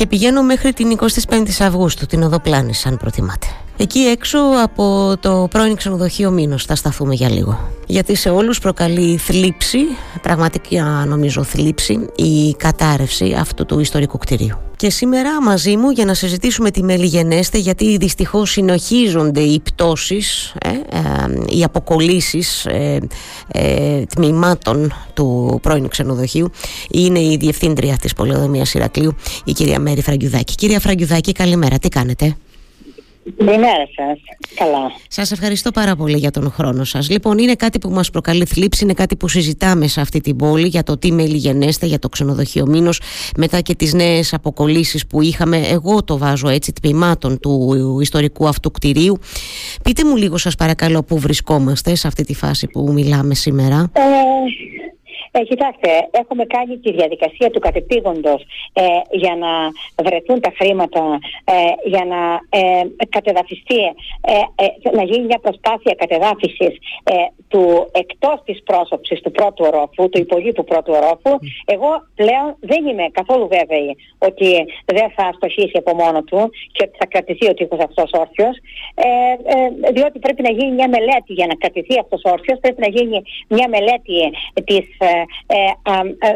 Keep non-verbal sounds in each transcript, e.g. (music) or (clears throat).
και πηγαίνω μέχρι την 25η Αυγούστου, την Οδοπλάνη, αν προτιμάτε. Εκεί έξω από το πρώην ξενοδοχείο Μήνος θα σταθούμε για λίγο. Γιατί σε όλους προκαλεί θλίψη, πραγματικά νομίζω θλίψη, η κατάρρευση αυτού του ιστορικού κτηρίου. Και σήμερα μαζί μου για να συζητήσουμε τη Μελιγενέστε γιατί δυστυχώς συνοχίζονται οι πτώσεις, ε, ε, οι αποκολλήσεις ε, ε, τμήματων του πρώην ξενοδοχείου είναι η Διευθύντρια της Πολεοδομίας Ηρακλείου, η κυρία Μέρη Φραγκιουδάκη. Κυρία Φραγκιουδάκη, καλημέρα. Τι κάνετε; Καλημέρα σας. Καλά. Σας ευχαριστώ πάρα πολύ για τον χρόνο σας. Λοιπόν, είναι κάτι που μας προκαλεί θλίψη, είναι κάτι που συζητάμε σε αυτή την πόλη για το τι μελιγενέστε, για το ξενοδοχείο Μήνος, μετά και τις νέες αποκολλήσεις που είχαμε. Εγώ το βάζω έτσι τμήματων του ιστορικού αυτού κτηρίου. Πείτε μου λίγο, σας παρακαλώ, πού βρισκόμαστε σε αυτή τη φάση που μιλάμε σήμερα. Ε, ε, κοιτάξτε, έχουμε κάνει τη διαδικασία του κατεπήγοντος ε, για να βρεθούν τα χρήματα, ε, για να ε, κατεδαφιστεί, ε, να γίνει μια προσπάθεια κατεδάφισης του εκτός της πρόσωψης του πρώτου ορόφου, του υπολείπου πρώτου ορόφου. Εγώ πλέον δεν είμαι καθόλου βέβαιη ότι δεν θα στοχίσει από μόνο του και ότι θα κρατηθεί ο τείχος αυτός όρθιος, διότι πρέπει να γίνει μια μελέτη για να κρατηθεί αυτός όρθιος, πρέπει να γίνει μια μελέτη της ε, ε,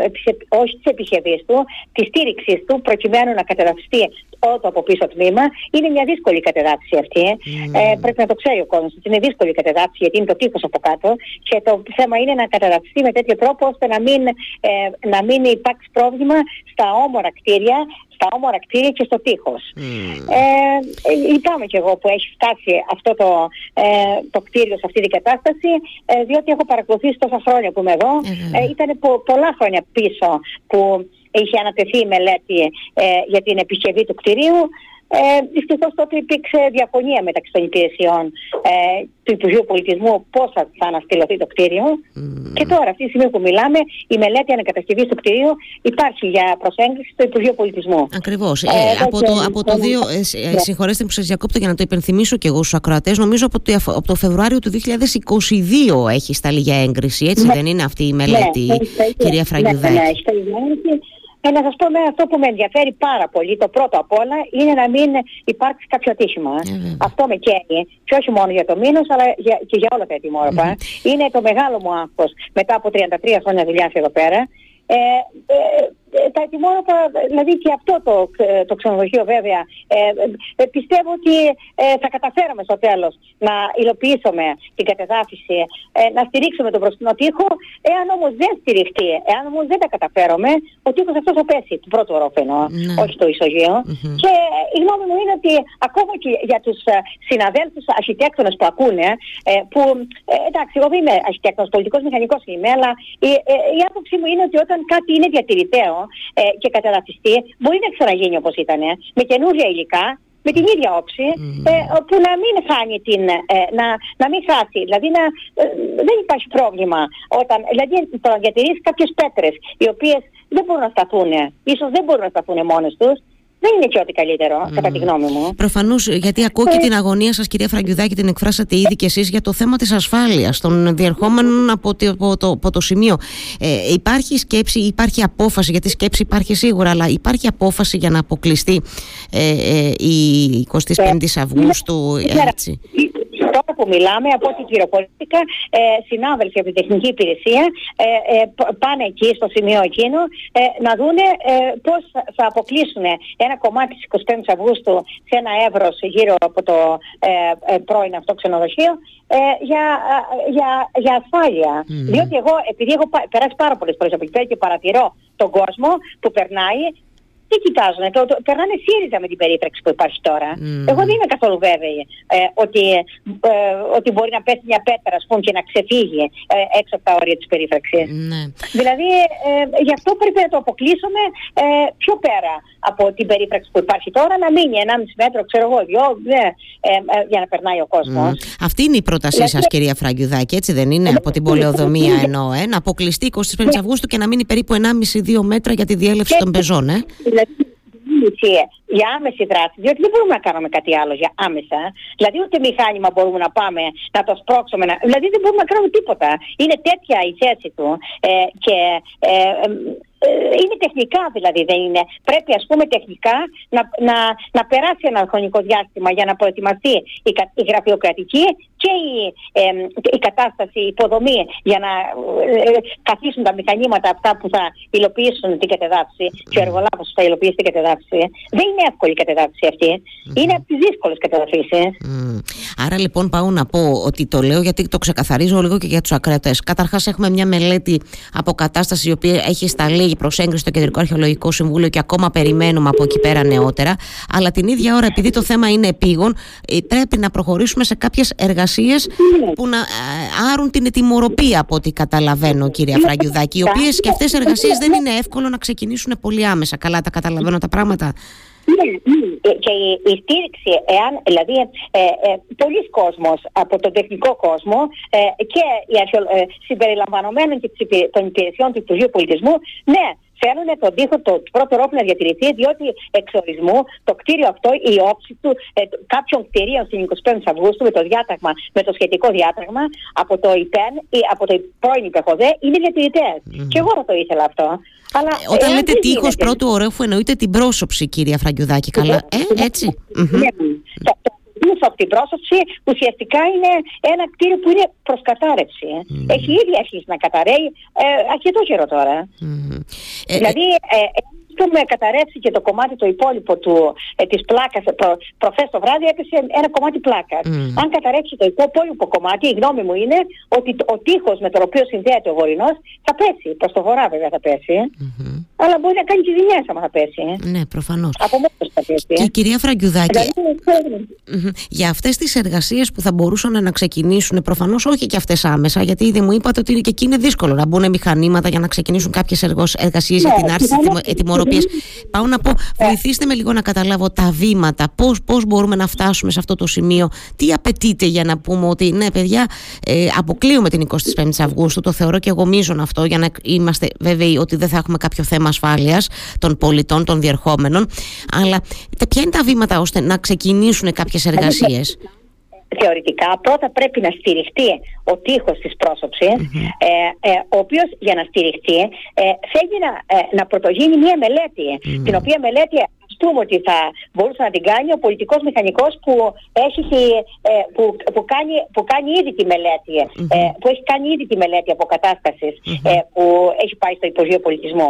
όχι της επιχειρή του, της στήριξη του, προκειμένου να κατεδαφιστεί όλο το από πίσω τμήμα. Είναι μια δύσκολη κατεδάφιση αυτή. Ε, πρέπει να το ξέρει ο κόσμος ότι είναι δύσκολη κατεδάφιση, γιατί είναι το τείχος από κάτω. Και το θέμα είναι να κατεδαφιστεί με τέτοιο τρόπο ώστε να μην, ε, να μην υπάρξει πρόβλημα στα όμορα κτίρια, στα όμορα κτίρια και στο τείχος. Ε, λυπάμαι κι εγώ που έχει φτάσει αυτό το, ε, το κτίριο σε αυτή την κατάσταση, ε, διότι έχω παρακολουθήσει τόσα χρόνια που είμαι εδώ. Ε, ήταν πολλά χρόνια πίσω που είχε ανατεθεί η μελέτη ε, για την επισκευή του κτηρίου. Ε, Δυστυχώς τότε υπήρξε διαφωνία μεταξύ των υπηρεσιών ε, του Υπουργείου Πολιτισμού πώς θα, θα αναστηλωθεί το κτίριο. Και τώρα, αυτή τη στιγμή που μιλάμε, η μελέτη ανακατασκευής του κτίριου υπάρχει για προσέγγιση στο Υπουργείο Πολιτισμού. Ακριβώς. Ε, ε, από, το, από το δύο, ε, ε, ναι. συγχωρέστε που σας διακόπτω για να το υπενθυμίσω και εγώ στους ακροατές, νομίζω από το, από το Φεβρουάριο του 2022 έχει σταλεί για έγκριση, έτσι ναι. δεν είναι αυτή η μελέτη, ναι, κυρία Φραγκιουδάκη; Ναι, ναι, ε, να σας πω με αυτό που με ενδιαφέρει πάρα πολύ, το πρώτο απ' όλα, είναι να μην υπάρξει κάποιο ατύχημα. Ε, αυτό με καίνει. Και όχι μόνο για το μήνος, αλλά για, και για όλα τα ετοιμόρροπα. Είναι το μεγάλο μου άγχος μετά από 33 χρόνια δουλειάς εδώ πέρα. Ε, ε, ε, τα ετοιμόρροπα, δηλαδή και αυτό το, ε, το ξενοδοχείο βέβαια, ε, ε, πιστεύω ότι θα καταφέραμε στο τέλος να υλοποιήσουμε την κατεδάφιση, να στηρίξουμε τον μπροστινό τοίχο. Εάν όμως δεν στηριχτεί, εάν όμως δεν τα καταφέρουμε, ο τοίχος αυτός θα πέσει, του πρώτου ορόφαινο, ναι. όχι το ισογειο Και η γνώμη μου είναι ότι ακόμα και για τους συναδέλφους αρχιτέκτονες που ακούνε, που εντάξει, εγώ δεν είμαι αρχιτέκτονος, πολιτικός μηχανικός είμαι, αλλά η, η άποψή μου είναι ότι όταν κάτι είναι διατηρηταίο, ε, και καταδαφιστεί, μπορεί να ξαναγίνει όπως ήταν, με καινούργια υλικά, με την ίδια όψη, ε, που να μην χάνει την, ε, να, να μην χάσει. Δηλαδή να, ε, δεν υπάρχει πρόβλημα όταν, δηλαδή το να διατηρήσει κάποιες πέτρες οι οποίες δεν μπορούν να σταθούν, ίσως δεν μπορούν να σταθούν μόνες τους, δεν είναι και ό,τι καλύτερο, κατά τη γνώμη μου. Προφανώς, γιατί ακούω και ε. την αγωνία σας, κυρία Φραγκιουδάκη, την εκφράσατε ήδη κι εσείς για το θέμα της ασφάλειας των διερχόμενων από το, από το, από το σημείο. Ε, υπάρχει σκέψη, υπάρχει απόφαση, γιατί σκέψη υπάρχει σίγουρα, αλλά υπάρχει απόφαση για να αποκλειστεί ε, ε, η 25η Αυγούστου. Έτσι τώρα που μιλάμε, από ό,τι πληροφορήθηκα, ε, συνάδελφοι από την τεχνική υπηρεσία ε, ε, πάνε εκεί στο σημείο εκείνο ε, να δούνε ε, πώς θα αποκλείσουν ένα κομμάτι της 25 Αυγούστου σε ένα εύρος γύρω από το ε, ε πρώην αυτό ξενοδοχείο ε, για, για, για ασφάλεια. Διότι εγώ, επειδή έχω περάσει πάρα πολλές φορές από εκεί πέρα και παρατηρώ τον κόσμο που περνάει, τι κοιτάζουν, το, το, περνάνε ΣΥΡΙΖΑ με την περίπτωση που υπάρχει τώρα. Mm. Εγώ δεν είμαι καθόλου βέβαιη ε, ότι, ε, ότι μπορεί να πέσει μια πέτρα πούμε, και να ξεφύγει ε, έξω από τα όρια της περίφραξης. Mm. Δηλαδή, ε, γι' αυτό πρέπει να το αποκλείσουμε ε, πιο πέρα από την περίφραξη που υπάρχει τώρα, να μείνει 1,5 μέτρο, ξέρω εγώ, δυο, ε, για να περνάει ο κόσμος. Mm. Αυτή είναι η πρότασή δηλαδή, σας, κυρία Φραγκιουδάκη, έτσι δεν είναι, από την πολεοδομία εννοώ, ε, να αποκλειστεί 25 Αυγούστου και να μείνει περίπου 1,5-2 μέτρα για τη διέλευση των πεζών. Ε. Δηλαδή, για άμεση δράση, διότι δεν μπορούμε να κάνουμε κάτι άλλο για άμεσα. Δηλαδή, ούτε μηχάνημα μπορούμε να πάμε να το σπρώξουμε. Να... Δηλαδή, δεν μπορούμε να κάνουμε τίποτα. Είναι τέτοια η θέση του. Ε, και ε, είναι τεχνικά δηλαδή, δεν είναι. Πρέπει ας πούμε τεχνικά να, να, να περάσει ένα χρονικό διάστημα για να προετοιμαστεί η, η γραφειοκρατική και η, η κατάσταση, η υποδομή για να ε, καθίσουν τα μηχανήματα αυτά που θα υλοποιήσουν την κατεδάφιση και ο εργολάβος που θα υλοποιήσει την κατεδάφιση. Δεν είναι εύκολη η κατεδάφιση αυτή. Είναι από τις δύσκολες κατεδαφίσεις. Άρα λοιπόν πάω να πω ότι το λέω γιατί το ξεκαθαρίζω λίγο και για τους ακράτες. Καταρχάς έχουμε μια μελέτη αποκατάστασης η οποία έχει σταλεί προς έγκριση στο Κεντρικό Αρχαιολογικό Συμβούλιο και ακόμα περιμένουμε από εκεί πέρα νεότερα. Αλλά την ίδια ώρα επειδή το θέμα είναι επίγον ε, πρέπει να προχωρήσουμε σε κάποιες εργασίες που να ε, άρουν την ετοιμορροπία από ό,τι καταλαβαίνω κυρία Φραγκιουδάκη οι οποίες και αυτές οι εργασίες δεν είναι εύκολο να ξεκινήσουν πολύ άμεσα καλά τα καταλαβαίνω τα πράγματα ναι, ναι. Και η, στήριξη, εάν δηλαδή ε, ε, πολλοί κόσμος από τον τεχνικό κόσμο ε, και οι αρχαιο, ε, συμπεριλαμβανομένων και των υπηρεσιών του Υπουργείου Πολιτισμού, ναι, θέλουν τον τοίχο το πρώτο ρόλο να διατηρηθεί, διότι εξορισμού το κτίριο αυτό, η όψη του ε, κάποιων κτηρίων στην 25 Αυγούστου με το διάταγμα, με το σχετικό διάταγμα από το ΙΠΕΝ ή από το πρώην ΙΠΕΧΟΔΕ είναι διατηρητές. Mm. Και εγώ θα το ήθελα αυτό. Αλλά, ε, Όταν λέτε τείχος πρώτου ορέφου εννοείται την πρόσωψη, κυρία Φραγκιουδάκη. Καλά, ε, έτσι. Ναι, πίσω από την πρόσωψη ουσιαστικά είναι ένα κτίριο που είναι προς κατάρρευση. Έχει ήδη αρχίσει να καταραίει ε, αρκετό καιρό τώρα. Ε, δηλαδή, ε, έχουμε καταρρεύσει και το κομμάτι το υπόλοιπο του, ε, της πλάκας προ, προχθές το βράδυ έπεσε ένα κομμάτι πλάκας. Αν καταρρεύσει το υπόλοιπο κομμάτι η γνώμη μου είναι ότι ο τείχος με τον οποίο συνδέεται ο βορεινός θα πέσει, προς το βορρά βέβαια θα πεσει αλλά μπορεί να κάνει και ζημιές άμα θα πέσει. Ναι, προφανώς. Από μόνος θα πέσει. Και η κυρία Φραγκιουδάκη, για αυτές τις εργασίες που θα μπορούσαν να ξεκινήσουν, προφανώς όχι και αυτές άμεσα, γιατί ήδη μου είπατε ότι και εκεί είναι δύσκολο να μπουν μηχανήματα για να ξεκινήσουν κάποιες εργασίες για ναι, την άρση (laughs) Πάω να πω, ε. βοηθήστε με λίγο να καταλάβω τα βήματα, πώς, πώς μπορούμε να φτάσουμε σε αυτό το σημείο, τι απαιτείται για να πούμε ότι ναι παιδιά ε, αποκλείουμε την 25η Αυγούστου, το θεωρώ και εγώ μείζον αυτό για να είμαστε βέβαιοι ότι δεν θα έχουμε κάποιο θέμα ασφάλειας των πολιτών, των διερχόμενων, αλλά ποια είναι τα βήματα ώστε να ξεκινήσουν κάποιες εργασίες; Θεωρητικά πρώτα πρέπει να στηριχτεί ο τείχος της προσωψης ε, ε, ο οποίος για να στηριχτεί ε, θέλει να, ε, να πρωτογίνει μία μελέτη την οποία μελέτη πούμε ότι θα μπορούσε να την κάνει ο πολιτικός μηχανικός που, έχει, ε, που, που, κάνει, που κάνει ήδη τη μελέτη που έχει κάνει ήδη τη μελέτη αποκατάστασης που έχει πάει στο Υπουργείο Πολιτισμού.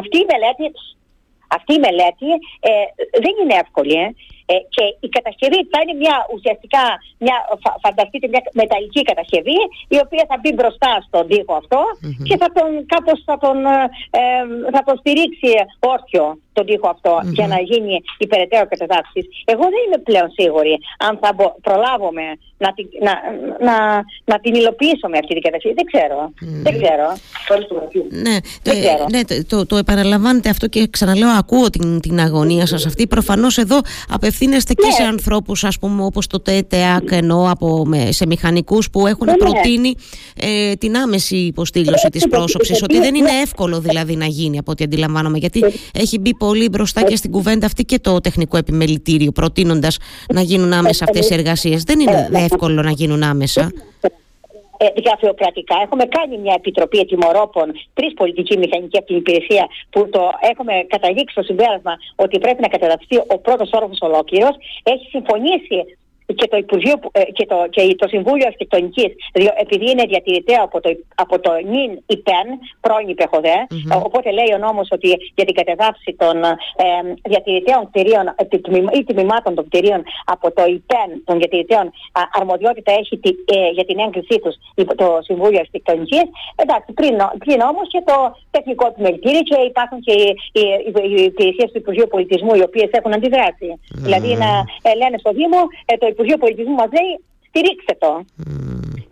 Αυτή η μελέτη αυτή η μελέτη δεν είναι εύκολη ε, και η κατασκευή θα είναι μια ουσιαστικά, μια, φανταστείτε μια μεταλλική κατασκευή η οποία θα μπει μπροστά στον τοίχο και θα τον, κάπως θα τον, ε, θα τον στηρίξει όρθιο τον τοίχο για να γίνει η περαιτέρω κατεδάφιση. Εγώ δεν είμαι πλέον σίγουρη αν θα προλάβουμε να, να, να, να την υλοποιήσουμε αυτή την κατασκευή. Δεν ξέρω. Δεν ξέρω. Ναι, δεν ξέρω. ναι το, το, επαναλαμβάνετε αυτό και ξαναλέω ακούω την, την αγωνία σας αυτή. Προφανώς εδώ απευθύνεστε και σε ναι. ανθρώπους ας πούμε όπως το ΤΕΤΕΑΚ ενώ από, σε μηχανικούς που έχουν ναι, ναι. προτείνει ε, την άμεση υποστήλωση της πρόσωψης ότι δεν είναι εύκολο δηλαδή να γίνει από ό,τι αντιλαμβάνομαι γιατί έχει μπει πολύ μπροστά και στην κουβέντα αυτή και το τεχνικό επιμελητήριο προτείνοντας να γίνουν άμεσα αυτές οι εργασίες δεν είναι εύκολο να γίνουν άμεσα ε, γραφειοκρατικά. Έχουμε κάνει μια επιτροπή ετοιμορόπων, τρεις πολιτικοί μηχανικοί από την υπηρεσία, που το έχουμε καταλήξει στο συμπέρασμα ότι πρέπει να καταδαφθεί ο πρώτος όροφος ολόκληρος. Έχει συμφωνήσει και το, Υπουργείο, ε, και το, και το Συμβούλιο Αρχιτεκτονικής, επειδή είναι διατηρητέο από το, από το νυν ΙΠΕΝ, πρώην ΙΠΕΧΟΔΕ, mm-hmm. οπότε λέει ο νόμος ότι για την κατεδάφιση των ε, διατηρητέων κτηρίων ή τμήματων των κτηρίων από το ΙΠΕΝ των διατηρητέων αρμοδιότητα έχει τη, ε, για την έγκρισή τους το Συμβούλιο Αρχιτεκτονικής. Εντάξει, πριν, πριν όμως και το τεχνικό επιμελητήριο και υπάρχουν και οι, οι, οι, οι υπηρεσίες του Υπουργείου Πολιτισμού οι οποίες έχουν αντιδράσει. Mm-hmm. Δηλαδή να ε, λένε στο Δήμο, ε, το Υπουργείο Πολιτισμού μας λέει στηρίξτε το.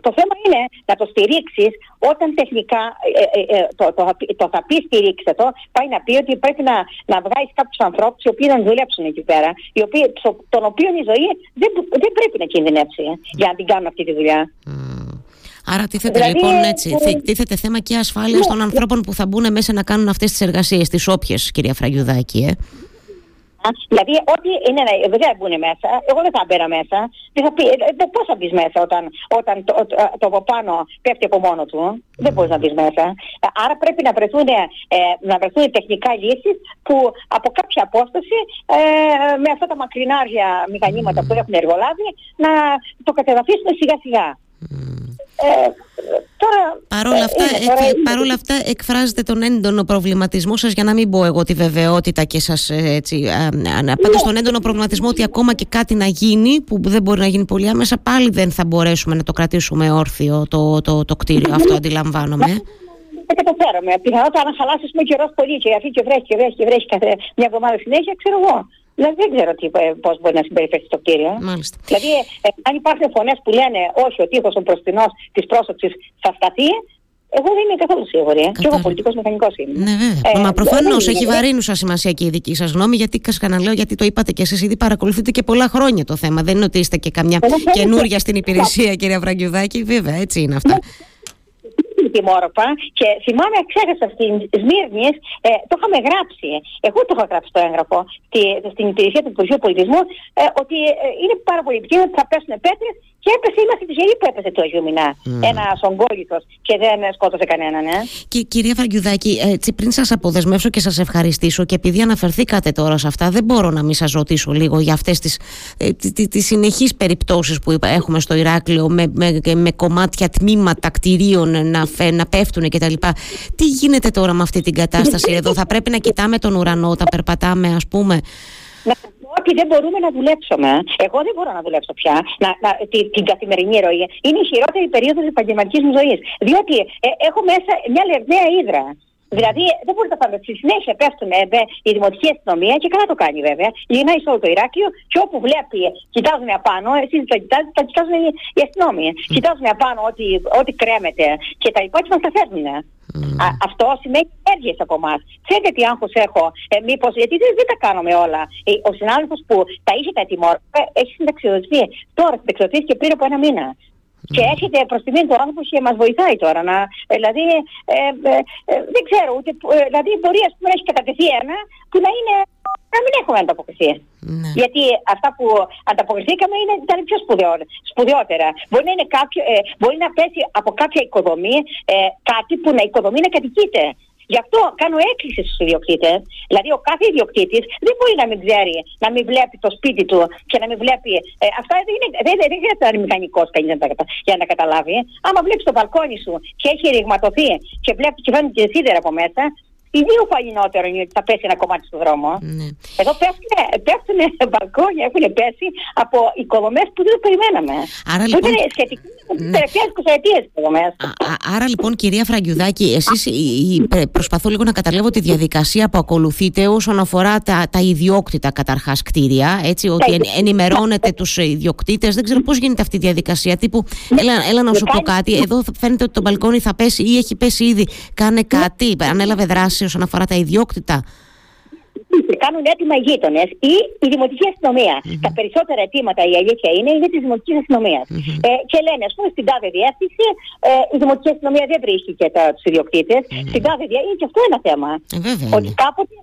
Το θέμα είναι να το στηρίξεις όταν τεχνικά ε, ε, ε, το, το, το, θα πεις στηρίξτε το, πάει να πει ότι πρέπει να, να βγάλει κάποιους ανθρώπους οι οποίοι να δουλέψουν εκεί πέρα, οι οποίοι, τον οποίων η ζωή δεν, δεν πρέπει να κινδυνεύσει για να την κάνουν αυτή τη δουλειά. Άρα τίθεται δηλαδή, λοιπόν έτσι, τίθεται θέμα και ασφάλειας ναι, των ανθρώπων που θα μπουν μέσα να κάνουν αυτές τις εργασίες, τις όποιες, κυρία Φραγιουδάκη. Ε. Δηλαδή, ό,τι είναι, δεν θα μπουν μέσα, εγώ δεν θα μπαίνα μέσα. Δεν θα πει, ε, πώς θα μπεις μέσα όταν, όταν το, το, το, από πάνω πέφτει από μόνο του; Δεν μπορείς να μπεις μέσα. Άρα πρέπει να βρεθούν, ε, να βρεθούν τεχνικά λύσεις που από κάποια απόσταση ε, με αυτά τα μακρινάρια μηχανήματα που έχουν εργολάβει να το κατεδαφίσουν σιγά σιγά. Ε, τώρα, ε, αυτά, παρόλα αυτά εκφράζετε τον έντονο προβληματισμό σας για να μην πω εγώ τη βεβαιότητα και σας ε, έτσι ναι. πάντως τον έντονο προβληματισμό ότι ακόμα και κάτι να γίνει που δεν μπορεί να γίνει πολύ άμεσα πάλι δεν θα μπορέσουμε να το κρατήσουμε όρθιο το, το, το, κτίριο αυτό αντιλαμβάνομαι δεν καταφέραμε. Πιθανότατα να χαλάσει με καιρός πολύ και αφήνει και βρέχει και βρέχει και βρέχει κάθε μια εβδομάδα συνέχεια, ξέρω εγώ. Δηλαδή δεν ξέρω ε, πώς μπορεί να συμπεριφέρει το κτίριο. Μάλιστα. Δηλαδή, ε, αν υπάρχουν φωνές που λένε όχι, ο τείχος ο προστινό της πρόσωψης θα σταθεί, εγώ δεν είμαι καθόλου σίγουρη. Ε. Και εγώ πολιτικός μηχανικός είμαι. Ναι, βέβαια. Ε, Μα προφανώς έχει βαρύνουσα σημασία και η δική σας γνώμη, γιατί λέω, γιατί το είπατε και εσείς ήδη παρακολουθείτε και πολλά χρόνια το θέμα. Δεν είναι ότι είστε και καμιά καινούρια στην υπηρεσία, κυρία Βραγκιουδάκη. Βέβαια, έτσι είναι αυτά. Ναι τιμόρροπα και θυμάμαι, ξέχασα στην Σμύρνης, ε, το είχαμε γράψει. Εγώ το είχα γράψει το έγγραφο στη, στην υπηρεσία του Υπουργείου Πολιτισμού, ε, ότι ε, είναι πάρα πολύ επικίνδυνο ότι θα πέσουν πέτρες και έπεσε, είμαστε τυχεροί που έπεσε το Αγίου Μινά. Mm. Ένας ογκόλυθο και δεν σκότωσε κανέναν. Ε. Και κυρία Βαργιουδάκη, έτσι πριν σας αποδεσμεύσω και σας ευχαριστήσω και επειδή αναφερθήκατε τώρα σε αυτά, δεν μπορώ να μην σας ρωτήσω λίγο για αυτές τις τις, τις συνεχείς περιπτώσεις που έχουμε στο Ηράκλειο με, με, με κομμάτια τμήματα κτηρίων να να πέφτουν κτλ. Τι γίνεται τώρα με αυτή την κατάσταση (laughs) εδώ, θα πρέπει να κοιτάμε τον ουρανό όταν περπατάμε, ας πούμε; Να πω ότι δεν μπορούμε να δουλέψουμε. Εγώ δεν μπορώ να δουλέψω πια να, να, την, την καθημερινή ροή. Είναι η χειρότερη περίοδος τη επαγγελματικής μου ζωής. Διότι ε, έχω μέσα μια λερναία ύδρα. Δηλαδή δεν μπορείτε να φανταστείτε. Στη συνέχεια πέφτουν ε, η δημοτική αστυνομία και καλά το κάνει βέβαια. Γυρνάει σε όλο το Ηράκλειο και όπου βλέπει, κοιτάζουν απάνω, εσεί τα κοιτάζετε, τα κοιτάζουν οι, οι αστυνόμοι. Mm. Κοιτάζουν απάνω ό,τι, ό,τι κρέμεται και τα υπόλοιπα μας τα φέρνουν. Mm. αυτό σημαίνει ενέργειες από εμάς. Ξέρετε τι άγχος έχω, ε, μήπως, γιατί δεν, δεν τα κάνουμε όλα. Ε, ο συνάδελφος που τα είχε τα ετοιμόρφα έχει συνταξιοδοτηθεί. Τώρα συνταξιοδοτήθηκε και πριν από ένα μήνα. Και έρχεται προς τη μήνυ του άνθρωπο και μας βοηθάει τώρα. Να, δηλαδή, ε, ε, ε, δεν ξέρω, ούτε, ε, δηλαδή μπορεί ας πούμε, να έχει κατατεθεί ένα που να είναι να μην έχουμε ανταποκριθεί. Ναι. Γιατί αυτά που ανταποκριθήκαμε είναι, ήταν πιο σπουδαιότερα. Μπορεί να, είναι κάποιο, ε, μπορεί να πέσει από κάποια οικοδομή ε, κάτι που να οικοδομεί να κατοικείται. Γι' αυτό κάνω έκκληση στους ιδιοκτήτες. Δηλαδή, ο κάθε ιδιοκτήτης δεν μπορεί να μην ξέρει, να μην βλέπει το σπίτι του και να μην βλέπει. Ε, αυτά δεν, είναι, δεν, δεν χρειάζεται να είναι μηχανικός κανεί για να τα καταλάβει. Άμα βλέπεις το μπαλκόνι σου και έχει ρηγματωθεί και βλέπει και φαίνεται και σίδερα από μέσα, Ιδίω παλινότερο είναι ότι θα πέσει ένα κομμάτι στο δρόμο. Ναι. Εδώ πέφτουν, πέφτουν (laughs) μπαλκόνια, έχουν πέσει από οικοδομές που δεν το περιμέναμε. Άρα, λοιπόν... Που ήταν σχετικοί με τις τελευταίες 20 ετίε οικοδομέ. Άρα λοιπόν, κυρία Φραγκιουδάκη, εσείς προσπαθώ λίγο να καταλάβω τη διαδικασία που ακολουθείτε όσον αφορά τα, τα ιδιόκτητα καταρχάς κτίρια. Έτσι, ότι εν, ενημερώνετε τους ιδιοκτήτες. Δεν ξέρω πώς γίνεται αυτή η διαδικασία. Τύπου, έλα, έλα να σου πω κάτι. Εδώ φαίνεται ότι το μπαλκόνι θα πέσει ή έχει πέσει ήδη. Κάνε κάτι. Ανέλαβε δράση όσον αφορά τα ιδιόκτητα; Κάνουν έτοιμα οι γείτονες ή η δημοτική Τα περισσότερα αιτήματα, η αλήθεια είναι, είναι της δημοτικής Ε, και λένε, ας πούμε, στην τάδε διεύθυνση, ε, η δημοτική αστυνομία δεν βρίσκει τους ιδιοκτήτες. Στην τάδε διεύθυνση, είναι και αυτό ένα θέμα. Ε, βέβαια, ότι κάποτε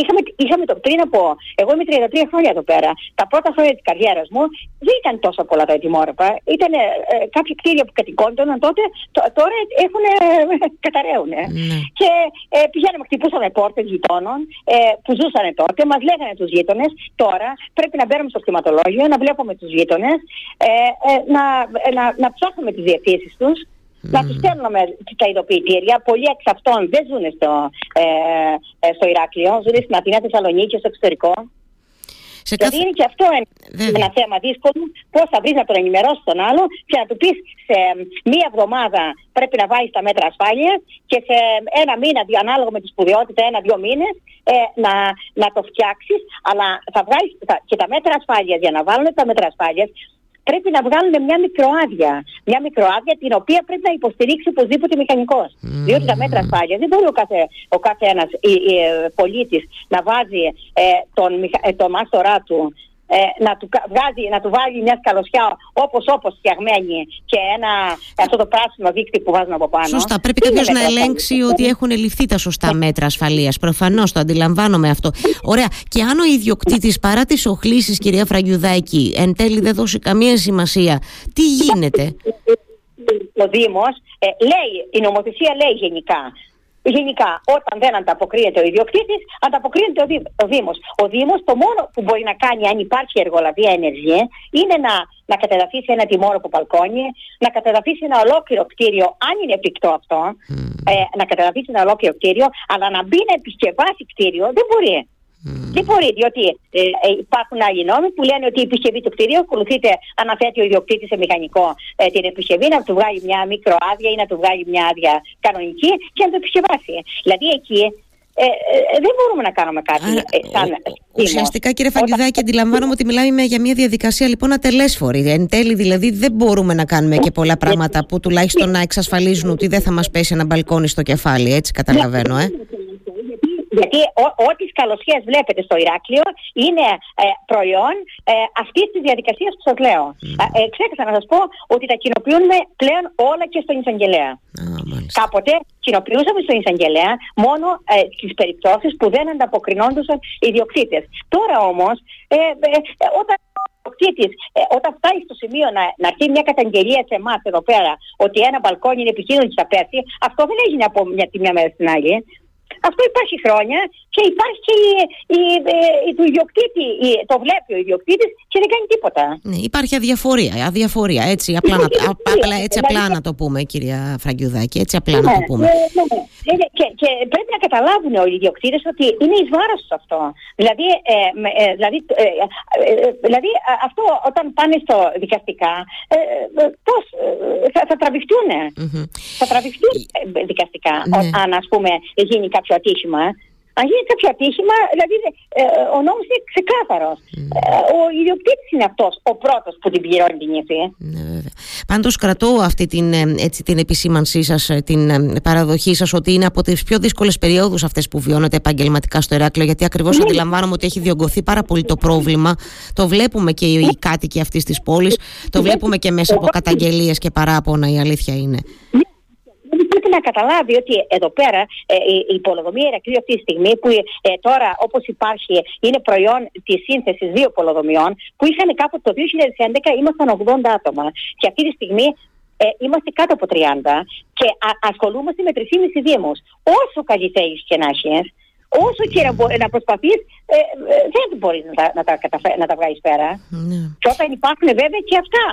είχαμε, είχαμε το πριν από. Εγώ είμαι 33 χρόνια εδώ πέρα. Τα πρώτα χρόνια της καριέρας μου δεν ήταν τόσο πολλά τα ετοιμόρροπα. Ήταν ε, κάποια κτίρια που κατοικόντωναν τότε, τώρα έχουν ε, (laughs) καταραίουν. Ναι. Και ε, πηγαίναμε, χτυπούσαμε πόρτες γειτόνων ε, που ζούσαν τότε, μας λέγανε τους γείτονες. Τώρα πρέπει να μπαίνουμε στο κτηματολόγιο, να βλέπουμε τους γείτονες, ε, ε, να, ε, να, να ψάχνουμε τις διευθύνσεις τους να τους στέλνουμε τα ειδοποιητήρια. Πολλοί εξ αυτών δεν ζουν στο, ε, ε, στο Ηράκλειο, ζουν στην Αθήνα, Θεσσαλονίκη, στο εξωτερικό. Σε δηλαδή είναι και αυτό ένα θέμα δύσκολο. Πώς θα βρεις να τον ενημερώσεις τον άλλο και να του πεις σε μία εβδομάδα πρέπει να βάλει τα μέτρα ασφάλειας και σε ένα μήνα, ανάλογα με τη σπουδαιότητα, ένα-δύο μήνες, ε, να, να το φτιάξεις. Αλλά θα βγάλεις και τα μέτρα ασφάλειας για να βάλουν τα μέτρα ασφάλειας πρέπει να βγάλουν μια μικροάδεια. Μια μικροάδεια την οποία πρέπει να υποστηρίξει οπωσδήποτε μηχανικός. Mm. Διότι τα μέτρα ασφάλειας δεν μπορεί ο κάθε, ο κάθε ένας πολίτης να βάζει ε, τον, ε, τον μάστορά του ε, να, του, βγάζει, να του βάλει μια σκαλωσιά όπως όπως φτιαγμένη και ένα, αυτό το πράσινο δίκτυο που βάζουν από πάνω. Σωστά. Πρέπει κάποιος να ελέγξει ότι έχουν ληφθεί τα σωστά μέτρα ασφαλείας. Προφανώς το αντιλαμβάνομαι αυτό. Ωραία. Και αν ο ιδιοκτήτης παρά τις οχλήσεις κυρία Φραγκιουδάκη εν τέλει δεν δώσει καμία σημασία, τι γίνεται; Ο Δήμος ε, λέει, η νομοθεσία λέει γενικά Γενικά, όταν δεν ανταποκρίνεται ο ιδιοκτήτης, ανταποκρίνεται ο, Δήμο. ο Δήμος. Ο Δήμος το μόνο που μπορεί να κάνει, αν υπάρχει εργολαβία ενεργή, είναι να, να κατεδαφίσει ένα τιμόρροπο μπαλκόνι, να κατεδαφίσει ένα ολόκληρο κτίριο, αν είναι εφικτό αυτό, ε, να κατεδαφίσει ένα ολόκληρο κτίριο, αλλά να μπει να επισκευάσει κτίριο δεν μπορεί. Δεν μπορεί, διότι ε, ε, υπάρχουν άλλοι νόμοι που λένε ότι η επισκευή του κτηρίου ακολουθείται, αναθέτει ο ιδιοκτήτης σε μηχανικό ε, την επισκευή, να του βγάλει μια μικροάδεια ή να του βγάλει μια άδεια κανονική και να το επισκευάσει. Δηλαδή εκεί ε, ε, δεν μπορούμε να κάνουμε κάτι ε, σαν Ουσιαστικά κύριε Φαγκηδάκη αντιλαμβάνομαι ότι μιλάμε για μια διαδικασία λοιπόν ατελέσφορη Εν τέλει δηλαδή δεν μπορούμε να κάνουμε και πολλά πράγματα που τουλάχιστον να εξασφαλίζουν ότι δεν θα μας πέσει ένα μπαλκόνι στο κεφάλι Έτσι καταλαβαίνω ε. Γιατί ό,τι σκαλωσιές βλέπετε στο Ηράκλειο είναι ε, προϊόν ε, αυτής της διαδικασίας που σας λέω. Mm. Ε, ξέχασα να σας πω ότι τα κοινοποιούμε πλέον όλα και στον Ισαγγελέα. Κάποτε κοινοποιούσαμε στον Ισαγγελέα μόνο ε, τις περιπτώσεις που δεν ανταποκρινόντουσαν οι ιδιοκτήτες. Τώρα όμως, ε, ε, όταν ε, όταν φτάσει στο σημείο να, να έρθει μια καταγγελία σε εμάς εδώ πέρα ότι ένα μπαλκόνι είναι επικίνδυνο και θα πέσει, αυτό δεν έγινε από μια, τη μια μέρα στην άλλη. Αυτό υπάρχει χρόνια και υπάρχει και η, η, η, του ιδιοκτήτη, η, το βλέπει ο ιδιοκτήτης και δεν κάνει τίποτα. Ναι, υπάρχει αδιαφορία, αδιαφορία έτσι, απλά, να, απλά, έτσι απλά να το πούμε κυρία Φραγκιουδάκη, έτσι απλά να το ναι, πούμε. Ναι, ναι. Και, και πρέπει να καταλάβουν οι ιδιοκτήτες ότι είναι εις βάρος αυτό. Δηλαδή, ε, ε, δηλαδή, ε, ε, δηλαδή αυτό όταν πάνε στο δικαστικά, ε, πώς θα, θα τραβηχτούν. Mm-hmm. Θα τραβηχτούν δικαστικά ναι. αν ας πούμε γίνει κάποιο ατύχημα. Αν γίνει κάποιο ατύχημα, δηλαδή ε, ο νόμος είναι ξεκάθαρος. Mm. ο ιδιοκτήτης είναι αυτός ο πρώτος που την πληρώνει την ύφη. Ναι, βέβαια. Πάντως κρατώ αυτή την, ε, έτσι, την επισήμανσή σας, ε, την παραδοχή σας ότι είναι από τις πιο δύσκολες περιόδους αυτές που βιώνετε επαγγελματικά στο Εράκλειο γιατί ακριβώς ναι. αντιλαμβάνομαι ότι έχει διωγγωθεί πάρα πολύ το πρόβλημα. Το βλέπουμε και οι ναι. κάτοικοι αυτής της πόλης, το ναι. βλέπουμε και μέσα από καταγγελίες και παράπονα η αλήθεια είναι πρέπει να καταλάβει ότι εδώ πέρα ε, η πολεοδομία Ηρακλείου αυτή τη στιγμή που ε, τώρα όπως υπάρχει είναι προϊόν της σύνθεσης δύο πολεοδομιών που είχαν κάποτε το 2011 ήμασταν 80 άτομα και αυτή τη στιγμή ε, είμαστε κάτω από 30 και α, ασχολούμαστε με 3,5 δήμους. Όσο καλή θέλει και να έχεις, όσο και να, να προσπαθείς, ε, δεν μπορείς να τα, να τα, να τα βγάλεις πέρα. Ναι. Και όταν υπάρχουν βέβαια και αυτά.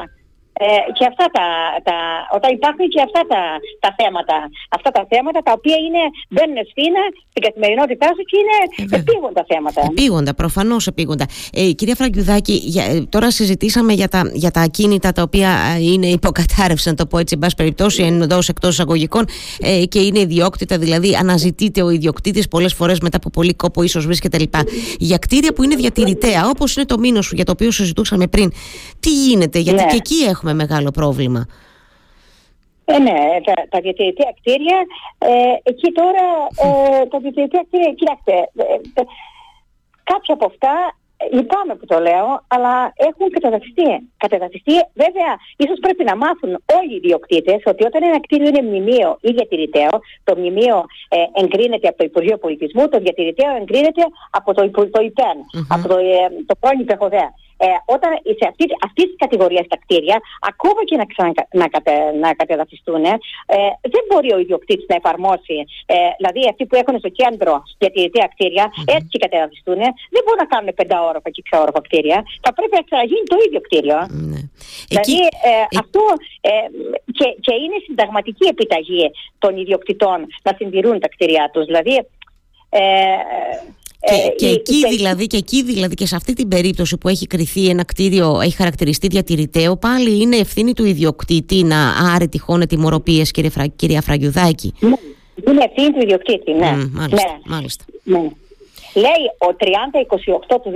Ε, και αυτά τα, τα, όταν υπάρχουν και αυτά τα, τα θέματα, αυτά τα θέματα τα οποία είναι, μπαίνουν ευθύνα στην καθημερινότητά σου και είναι ε, επίγοντα θέματα. Επίγοντα, προφανώς επίγοντα. Ε, κυρία Φραγκιουδάκη, για, ε, τώρα συζητήσαμε για τα, για τα ακίνητα τα οποία ε, είναι υποκατάρρευση, να το πω έτσι, εν πάση περιπτώσει, εντός εκτός εισαγωγικών ε, και είναι ιδιόκτητα, δηλαδή αναζητείται ο ιδιοκτήτης πολλές φορές μετά από πολύ κόπο, ίσως βρίσκεται λοιπά. Για κτίρια που είναι διατηρητέα, όπως είναι το μήνο σου για το οποίο συζητούσαμε πριν, τι γίνεται, γιατί ναι. και εκεί έχουμε έχουμε μεγάλο πρόβλημα. Ε, ναι, τα, τα διατηρητικά κτίρια, ε, εκεί τώρα ε, τα διατηρητικά κτίρια, κοιτάξτε, ε, ε, κάποια από αυτά Λυπάμαι που το λέω, αλλά έχουν καταδαφιστεί. Καταδαφιστεί, βέβαια, ίσως πρέπει να μάθουν όλοι οι ιδιοκτήτες ότι όταν ένα κτίριο είναι μνημείο ή διατηρηταίο, το μνημείο ε, εγκρίνεται από το Υπουργείο Πολιτισμού, το διατηρηταίο εγκρίνεται από το, το ΙΠΕΝ, από το, ε, το πρώην υπερχοδέα ε, όταν σε αυτή, αυτής της κατηγορίας τα κτίρια, ακόμα και να, ξανα, να, κατε, να κατεδαφιστούν, ε, δεν μπορεί ο ιδιοκτήτης να εφαρμόσει. Ε, δηλαδή, αυτοί που έχουν στο κέντρο διατηρητέα κτίρια, mm-hmm. έτσι και κατεδαφιστούν, δεν μπορούν να κάνουν πενταόροφα και ξαόροφα κτίρια. Θα πρέπει να ξαναγίνει το ίδιο κτίριο. Mm-hmm. Δηλαδή, ε, ε, αυτό ε, και, και είναι συνταγματική επιταγή των ιδιοκτητών να συντηρούν τα κτίρια τους. Δηλαδή, ε, και, ε, και, εκεί δηλαδή, και εκεί δηλαδή και σε αυτή την περίπτωση που έχει κριθεί ένα κτίριο, έχει χαρακτηριστεί διατηρηταίο, πάλι είναι ευθύνη του ιδιοκτήτη να άρει τυχόν ετοιμορροπίε, κύριε Φρα, κυρία Φραγκιουδάκη. Ναι, είναι ευθύνη του ιδιοκτήτη, ναι. Mm, μάλιστα, ναι. μάλιστα. Ναι. Λέει ο 3028 του 2002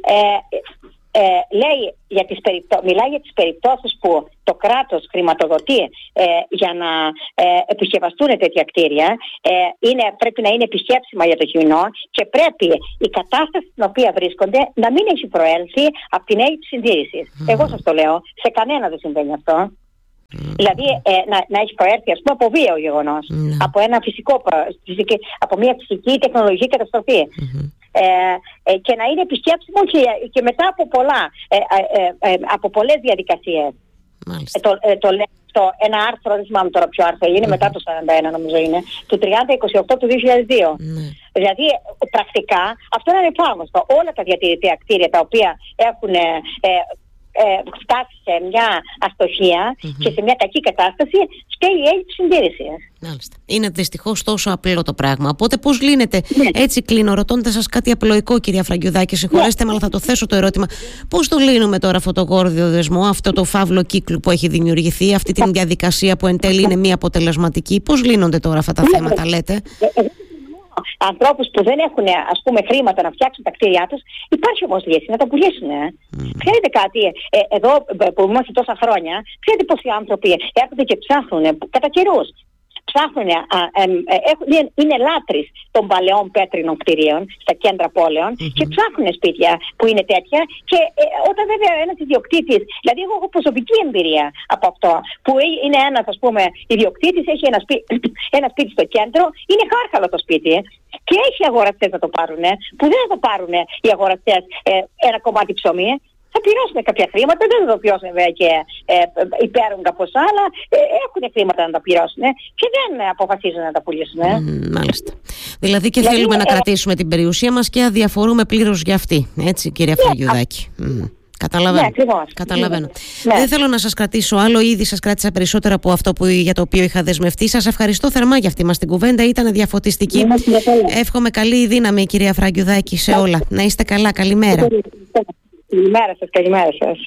ε, λέει για τις περιπτώ... μιλάει για τις περιπτώσεις που το κράτος χρηματοδοτεί ε, για να ε, επισκευαστούν τέτοια κτίρια ε, είναι, πρέπει να είναι επισκέψιμα για το κοινό και πρέπει η κατάσταση στην οποία βρίσκονται να μην έχει προέλθει από την έλλειψη συντήρησης. Εγώ σας το λέω, σε κανένα δεν συμβαίνει αυτό. Δηλαδή ε, να, να έχει προέρθει ας πούμε, από βίαιο γεγονός, ναι. από ένα φυσικό, φυσική, από μια φυσική τεχνολογική Ε, ε, και να είναι επισκέψιμο και, και μετά από, πολλά, ε, ε, από πολλές διαδικασίες. το, το λέω αυτό, ένα άρθρο, δεν θυμάμαι τώρα ποιο άρθρο είναι, μετά το 41 νομίζω είναι, του 3028 του 2002. Ναι. Δηλαδή πρακτικά αυτό είναι ανεπάγνωστο. Όλα τα διατηρητικά κτίρια τα οποία έχουν ε, φτάσει σε μια αστοχια και σε μια κακή κατάσταση, φταίει η έλλειψη συντήρησης. Μάλιστα. Είναι δυστυχώς τόσο απλό το πράγμα. Οπότε, πώς λύνεται, ναι. έτσι κλείνω, ρωτώντα σας κάτι απλοϊκό, κυρία Φραγκιουδάκη, συγχωρέστε με, αλλά θα το θέσω το ερώτημα. Πώς το λύνουμε τώρα αυτό το γόρδιο δεσμό, αυτό το φαύλο κύκλο που έχει δημιουργηθεί, αυτή τη διαδικασία που εν τέλει είναι μη αποτελεσματική; Πώς λύνονται τώρα αυτά τα ναι, θέματα, λέτε; Ε, ε, ανθρώπους που δεν έχουν ας πούμε, χρήματα να φτιάξουν τα κτίρια τους, υπάρχει όμως λύση να τα πουλήσουν. Ε. Mm. Ξέρετε κάτι, ε, εδώ που είμαστε τόσα χρόνια, ξέρετε πόσοι άνθρωποι έρχονται και ψάχνουν κατά καιρούς ψάχνουν, ε, είναι λάτρεις των παλαιών πέτρινων κτηρίων στα κέντρα και ψάχνουν σπίτια που είναι τέτοια και ε, όταν βέβαια ένας ιδιοκτήτης, δηλαδή εγώ έχω προσωπική εμπειρία από αυτό, που είναι ένας ας πούμε ιδιοκτήτης, έχει ένα, σπί, (clears throat) ένα σπίτι στο κέντρο, είναι χάρχαλο το σπίτι και έχει αγοραστές να το πάρουν, που δεν θα το πάρουν οι αγοραστές ε, ένα κομμάτι ψωμί, θα πληρώσουν κάποια χρήματα, δεν θα το πληρώσουν βέβαια και ε, υπέρογκα ποσά, αλλά ε, έχουν χρήματα να τα πληρώσουν και δεν αποφασίζουν να τα πουλήσουν. Mm, μάλιστα. Δηλαδή και θέλουμε να ε, κρατήσουμε την περιουσία μας και αδιαφορούμε πλήρως για αυτή, έτσι κυρία ναι, Φραγιουδάκη. Mm. Καταλαβαίνω. Ναι, Καταλαβαίνω. Ναι. Δεν θέλω να σας κρατήσω άλλο. Ήδη σας κράτησα περισσότερο από αυτό που, για το οποίο είχα δεσμευτεί. Σας ευχαριστώ θερμά για αυτή μας την κουβέντα. Ήταν διαφωτιστική. Εύχομαι καλή δύναμη, κυρία Φραγκιουδάκη, σε όλα. Να είστε καλά. Καλημέρα. Καλημέρα σας, καλημέρα σας.